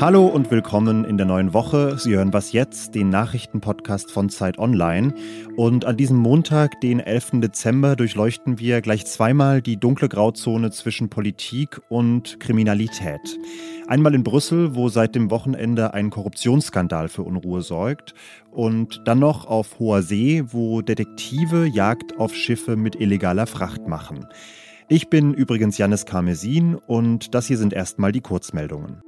Hallo und willkommen in der neuen Woche. Sie hören was jetzt, den Nachrichtenpodcast von Zeit Online. Und an diesem Montag, den 11. Dezember, durchleuchten wir gleich zweimal die dunkle Grauzone zwischen Politik und Kriminalität. Einmal in Brüssel, wo seit dem Wochenende ein Korruptionsskandal für Unruhe sorgt. Und dann noch auf hoher See, wo Detektive Jagd auf Schiffe mit illegaler Fracht machen. Ich bin übrigens Janis Karmesin und das hier sind erstmal die Kurzmeldungen.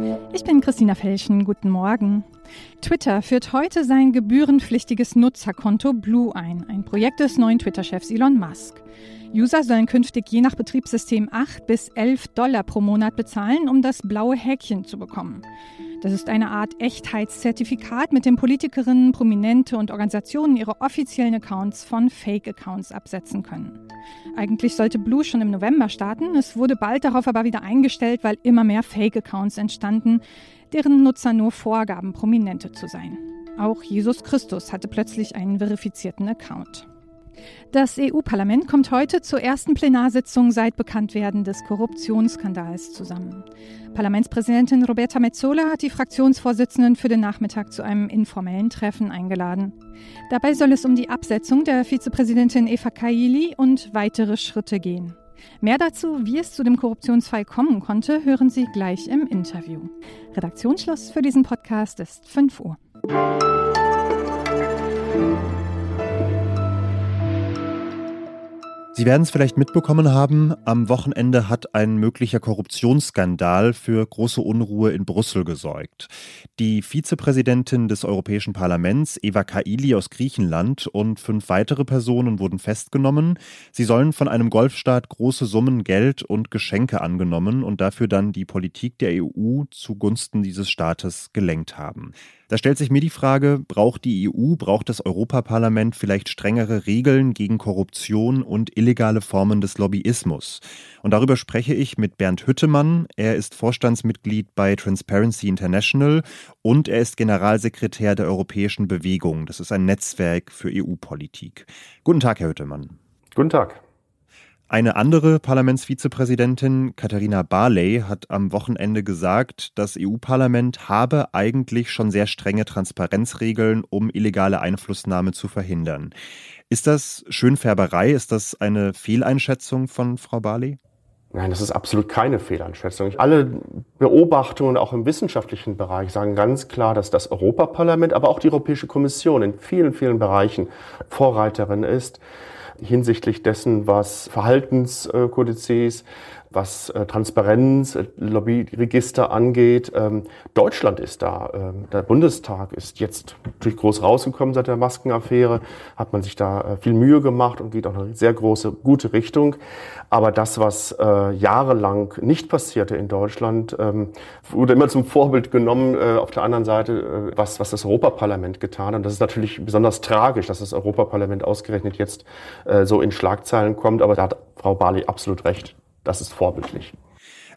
Yeah. Ich bin Christina Felschen. Guten Morgen. Twitter führt heute sein gebührenpflichtiges Nutzerkonto Blue ein, ein Projekt des neuen Twitter-Chefs Elon Musk. User sollen künftig je nach Betriebssystem 8 bis 11 Dollar pro Monat bezahlen, um das blaue Häkchen zu bekommen. Das ist eine Art Echtheitszertifikat, mit dem Politikerinnen, Prominente und Organisationen ihre offiziellen Accounts von Fake-Accounts absetzen können. Eigentlich sollte Blue schon im November starten, es wurde bald darauf aber wieder eingestellt, weil immer mehr Fake-Accounts entstanden, deren Nutzer nur vorgaben, Prominente zu sein. Auch Jesus Christus hatte plötzlich einen verifizierten Account. Das EU-Parlament kommt heute zur ersten Plenarsitzung seit Bekanntwerden des Korruptionsskandals zusammen. Parlamentspräsidentin Roberta Metzola hat die Fraktionsvorsitzenden für den Nachmittag zu einem informellen Treffen eingeladen. Dabei soll es um die Absetzung der Vizepräsidentin Eva Kaili und weitere Schritte gehen. Mehr dazu, wie es zu dem Korruptionsfall kommen konnte, hören Sie gleich im Interview. Redaktionsschluss für diesen Podcast ist 5 Uhr. Sie werden es vielleicht mitbekommen haben, am Wochenende hat ein möglicher Korruptionsskandal für große Unruhe in Brüssel gesorgt. Die Vizepräsidentin des Europäischen Parlaments, Eva Kaili aus Griechenland, und fünf weitere Personen wurden festgenommen. Sie sollen von einem Golfstaat große Summen Geld und Geschenke angenommen und dafür dann die Politik der EU zugunsten dieses Staates gelenkt haben. Da stellt sich mir die Frage, braucht die EU, braucht das Europaparlament vielleicht strengere Regeln gegen Korruption und illegale Formen des Lobbyismus? Und darüber spreche ich mit Bernd Hüttemann. Er ist Vorstandsmitglied bei Transparency International und er ist Generalsekretär der Europäischen Bewegung. Das ist ein Netzwerk für EU-Politik. Guten Tag, Herr Hüttemann. Guten Tag. Eine andere Parlamentsvizepräsidentin, Katharina Barley, hat am Wochenende gesagt, das EU-Parlament habe eigentlich schon sehr strenge Transparenzregeln, um illegale Einflussnahme zu verhindern. Ist das Schönfärberei? Ist das eine Fehleinschätzung von Frau Barley? Nein, das ist absolut keine Fehleinschätzung. Alle Beobachtungen auch im wissenschaftlichen Bereich sagen ganz klar, dass das Europaparlament, aber auch die Europäische Kommission in vielen, vielen Bereichen Vorreiterin ist hinsichtlich dessen, was Verhaltenskodizes, was äh, Transparenz, äh, Lobbyregister angeht. Ähm, Deutschland ist da. Ähm, der Bundestag ist jetzt natürlich groß rausgekommen seit der Maskenaffäre, hat man sich da äh, viel Mühe gemacht und geht auch eine sehr große, gute Richtung. Aber das, was äh, jahrelang nicht passierte in Deutschland, ähm, wurde immer zum Vorbild genommen. Äh, auf der anderen Seite, äh, was, was das Europaparlament getan hat. Und das ist natürlich besonders tragisch, dass das Europaparlament ausgerechnet jetzt äh, so in Schlagzeilen kommt. Aber da hat Frau Barley absolut recht. Das ist vorbildlich.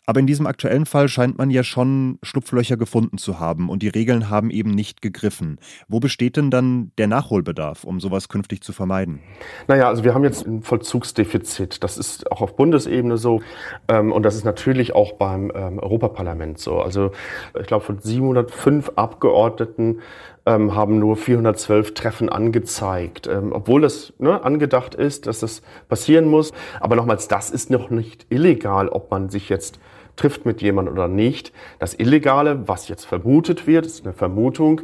Aber in diesem aktuellen Fall scheint man ja schon Schlupflöcher gefunden zu haben und die Regeln haben eben nicht gegriffen. Wo besteht denn dann der Nachholbedarf, um sowas künftig zu vermeiden? Naja, also wir haben jetzt ein Vollzugsdefizit. Das ist auch auf Bundesebene so ähm, und das ist natürlich auch beim ähm, Europaparlament so. Also ich glaube, von 705 Abgeordneten ähm, haben nur 412 Treffen angezeigt, ähm, obwohl das ne, angedacht ist, dass das passieren muss. Aber nochmals, das ist noch nicht illegal, ob man sich jetzt trifft mit jemandem oder nicht. Das Illegale, was jetzt vermutet wird, ist eine Vermutung,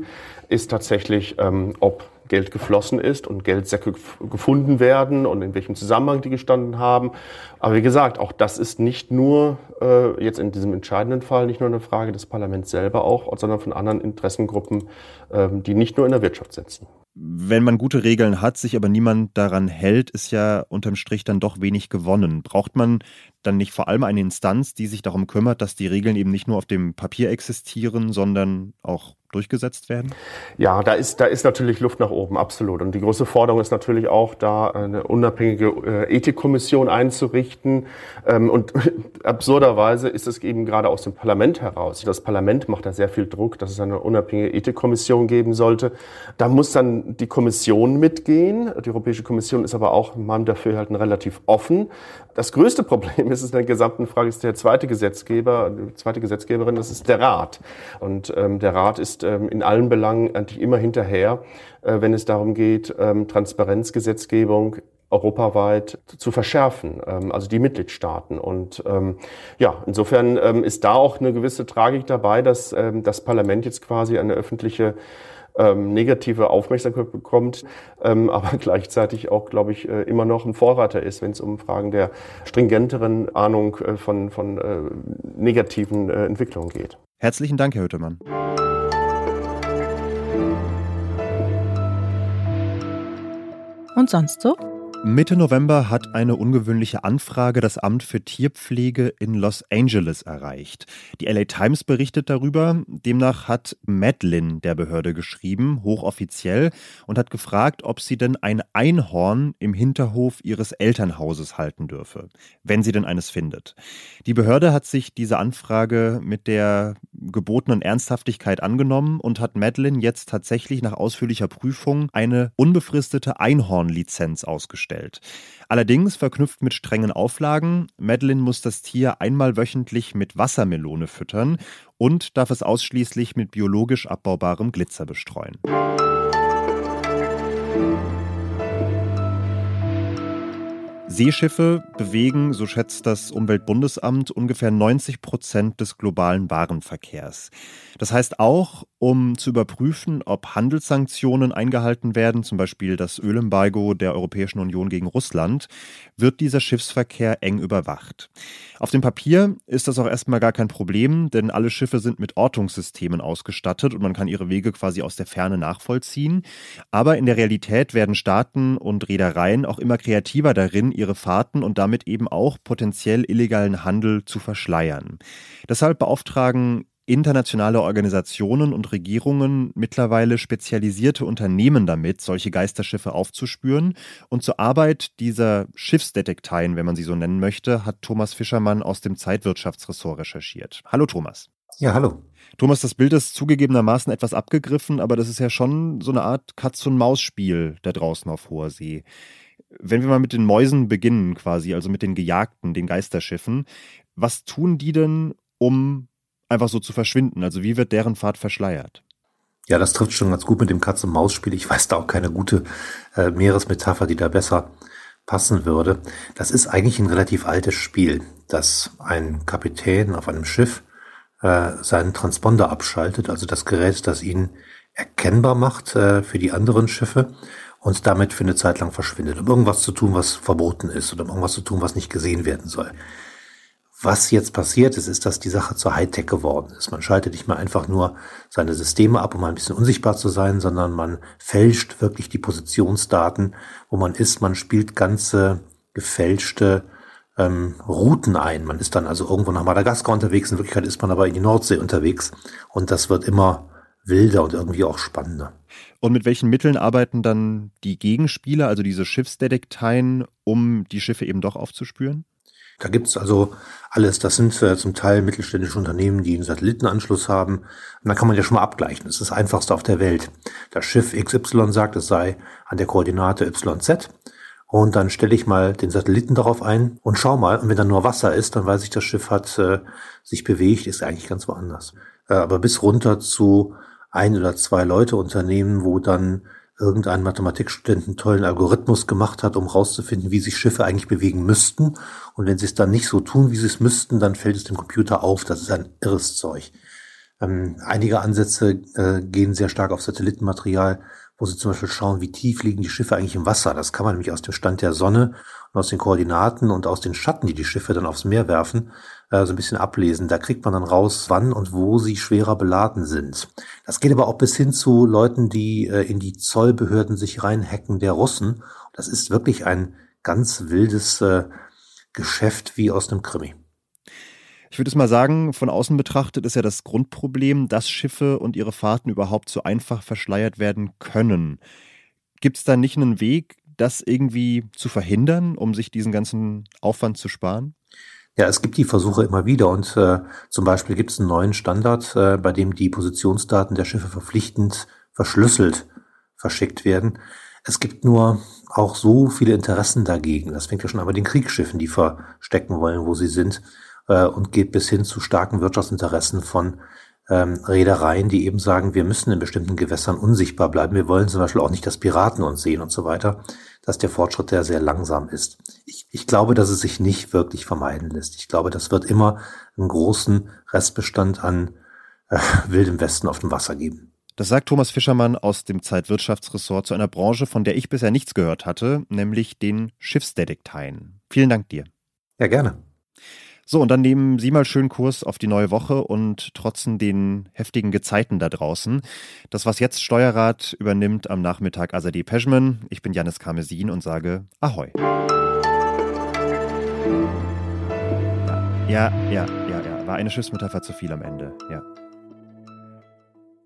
ist tatsächlich, ähm, ob Geld geflossen ist und Geldsäcke gefunden werden und in welchem Zusammenhang die gestanden haben. Aber wie gesagt, auch das ist nicht nur äh, jetzt in diesem entscheidenden Fall nicht nur eine Frage des Parlaments selber auch, sondern von anderen Interessengruppen, äh, die nicht nur in der Wirtschaft sitzen. Wenn man gute Regeln hat, sich aber niemand daran hält, ist ja unterm Strich dann doch wenig gewonnen. Braucht man dann nicht vor allem eine Instanz, die sich darum kümmert, dass die Regeln eben nicht nur auf dem Papier existieren, sondern auch durchgesetzt werden? Ja, da ist, da ist natürlich Luft nach oben, absolut. Und die große Forderung ist natürlich auch, da eine unabhängige äh, Ethikkommission einzurichten. Ähm, und absurderweise ist es eben gerade aus dem Parlament heraus. Das Parlament macht da sehr viel Druck, dass es eine unabhängige Ethikkommission geben sollte. Da muss dann die Kommission mitgehen. Die Europäische Kommission ist aber auch in meinem Dafürhalten relativ offen. Das größte Problem ist in der gesamten Frage ist der zweite Gesetzgeber, die zweite Gesetzgeberin, das ist der Rat. Und ähm, der Rat ist ähm, in allen Belangen eigentlich immer hinterher, äh, wenn es darum geht, ähm, Transparenzgesetzgebung europaweit zu verschärfen, ähm, also die Mitgliedstaaten. Und ähm, ja, insofern ähm, ist da auch eine gewisse Tragik dabei, dass ähm, das Parlament jetzt quasi eine öffentliche ähm, negative Aufmerksamkeit bekommt, ähm, aber gleichzeitig auch, glaube ich, äh, immer noch ein Vorreiter ist, wenn es um Fragen der stringenteren Ahnung äh, von, von äh, negativen äh, Entwicklungen geht. Herzlichen Dank, Herr Hüttemann. Und sonst so? Mitte November hat eine ungewöhnliche Anfrage das Amt für Tierpflege in Los Angeles erreicht. Die LA Times berichtet darüber. Demnach hat Madeline der Behörde geschrieben, hochoffiziell, und hat gefragt, ob sie denn ein Einhorn im Hinterhof ihres Elternhauses halten dürfe, wenn sie denn eines findet. Die Behörde hat sich diese Anfrage mit der gebotenen Ernsthaftigkeit angenommen und hat Madeline jetzt tatsächlich nach ausführlicher Prüfung eine unbefristete Einhornlizenz ausgestellt gestellt. Allerdings verknüpft mit strengen Auflagen. Madeline muss das Tier einmal wöchentlich mit Wassermelone füttern und darf es ausschließlich mit biologisch abbaubarem Glitzer bestreuen. Seeschiffe bewegen, so schätzt das Umweltbundesamt, ungefähr 90 Prozent des globalen Warenverkehrs. Das heißt auch, um zu überprüfen, ob Handelssanktionen eingehalten werden, zum Beispiel das Ölembargo der Europäischen Union gegen Russland, wird dieser Schiffsverkehr eng überwacht. Auf dem Papier ist das auch erstmal gar kein Problem, denn alle Schiffe sind mit Ortungssystemen ausgestattet und man kann ihre Wege quasi aus der Ferne nachvollziehen. Aber in der Realität werden Staaten und Reedereien auch immer kreativer darin, ihre Fahrten und damit eben auch potenziell illegalen Handel zu verschleiern. Deshalb beauftragen internationale Organisationen und Regierungen mittlerweile spezialisierte Unternehmen damit, solche Geisterschiffe aufzuspüren. Und zur Arbeit dieser Schiffsdetekteien, wenn man sie so nennen möchte, hat Thomas Fischermann aus dem Zeitwirtschaftsressort recherchiert. Hallo Thomas. Ja, hallo. Thomas, das Bild ist zugegebenermaßen etwas abgegriffen, aber das ist ja schon so eine Art Katz-und-Maus-Spiel da draußen auf hoher See. Wenn wir mal mit den Mäusen beginnen, quasi, also mit den Gejagten, den Geisterschiffen, was tun die denn, um einfach so zu verschwinden? Also wie wird deren Fahrt verschleiert? Ja, das trifft schon ganz gut mit dem Katz-und-Maus-Spiel. Ich weiß da auch keine gute äh, Meeresmetapher, die da besser passen würde. Das ist eigentlich ein relativ altes Spiel, dass ein Kapitän auf einem Schiff äh, seinen Transponder abschaltet, also das Gerät, das ihn erkennbar macht äh, für die anderen Schiffe und damit für eine Zeit lang verschwindet, um irgendwas zu tun, was verboten ist oder um irgendwas zu tun, was nicht gesehen werden soll. Was jetzt passiert ist, ist, dass die Sache zur Hightech geworden ist. Man schaltet nicht mehr einfach nur seine Systeme ab, um ein bisschen unsichtbar zu sein, sondern man fälscht wirklich die Positionsdaten, wo man ist. Man spielt ganze gefälschte ähm, Routen ein. Man ist dann also irgendwo nach Madagaskar unterwegs, in Wirklichkeit ist man aber in die Nordsee unterwegs und das wird immer wilder und irgendwie auch spannender. Und mit welchen Mitteln arbeiten dann die Gegenspieler, also diese Schiffsdetekteien, um die Schiffe eben doch aufzuspüren? Da gibt's also alles. Das sind äh, zum Teil mittelständische Unternehmen, die einen Satellitenanschluss haben. Und da kann man ja schon mal abgleichen. Das ist das Einfachste auf der Welt. Das Schiff XY sagt, es sei an der Koordinate YZ. Und dann stelle ich mal den Satelliten darauf ein und schau mal. Und wenn da nur Wasser ist, dann weiß ich, das Schiff hat äh, sich bewegt, ist eigentlich ganz woanders. Äh, aber bis runter zu ein oder zwei Leute Unternehmen, wo dann irgendein Mathematikstudent einen tollen Algorithmus gemacht hat, um rauszufinden, wie sich Schiffe eigentlich bewegen müssten. Und wenn sie es dann nicht so tun, wie sie es müssten, dann fällt es dem Computer auf. Das ist ein irres Zeug. Ähm, einige Ansätze äh, gehen sehr stark auf Satellitenmaterial, wo sie zum Beispiel schauen, wie tief liegen die Schiffe eigentlich im Wasser. Das kann man nämlich aus dem Stand der Sonne und aus den Koordinaten und aus den Schatten, die die Schiffe dann aufs Meer werfen, äh, so ein bisschen ablesen. Da kriegt man dann raus, wann und wo sie schwerer beladen sind. Das geht aber auch bis hin zu Leuten, die äh, in die Zollbehörden sich reinhacken der Russen. Das ist wirklich ein ganz wildes äh, Geschäft wie aus einem Krimi. Ich würde es mal sagen, von außen betrachtet ist ja das Grundproblem, dass Schiffe und ihre Fahrten überhaupt so einfach verschleiert werden können. Gibt es da nicht einen Weg, das irgendwie zu verhindern, um sich diesen ganzen Aufwand zu sparen? Ja, es gibt die Versuche immer wieder und äh, zum Beispiel gibt es einen neuen Standard, äh, bei dem die Positionsdaten der Schiffe verpflichtend verschlüsselt verschickt werden. Es gibt nur auch so viele Interessen dagegen. Das fängt ja schon an bei den Kriegsschiffen, die verstecken wollen, wo sie sind, äh, und geht bis hin zu starken Wirtschaftsinteressen von ähm, Reedereien, die eben sagen, wir müssen in bestimmten Gewässern unsichtbar bleiben. Wir wollen zum Beispiel auch nicht, dass Piraten uns sehen und so weiter, dass der Fortschritt der sehr langsam ist. Ich, ich glaube, dass es sich nicht wirklich vermeiden lässt. Ich glaube, das wird immer einen großen Restbestand an äh, wildem Westen auf dem Wasser geben. Das sagt Thomas Fischermann aus dem Zeitwirtschaftsressort zu einer Branche, von der ich bisher nichts gehört hatte, nämlich den Schiffsdetekteien. Vielen Dank dir. Ja, gerne. So, und dann nehmen Sie mal schön Kurs auf die neue Woche und trotzen den heftigen Gezeiten da draußen. Das, was jetzt Steuerrat übernimmt am Nachmittag Azadeh Peschman. Ich bin Janis Karmesin und sage Ahoi. Ja, ja, ja, ja. War eine Schiffsmetapher zu viel am Ende. Ja.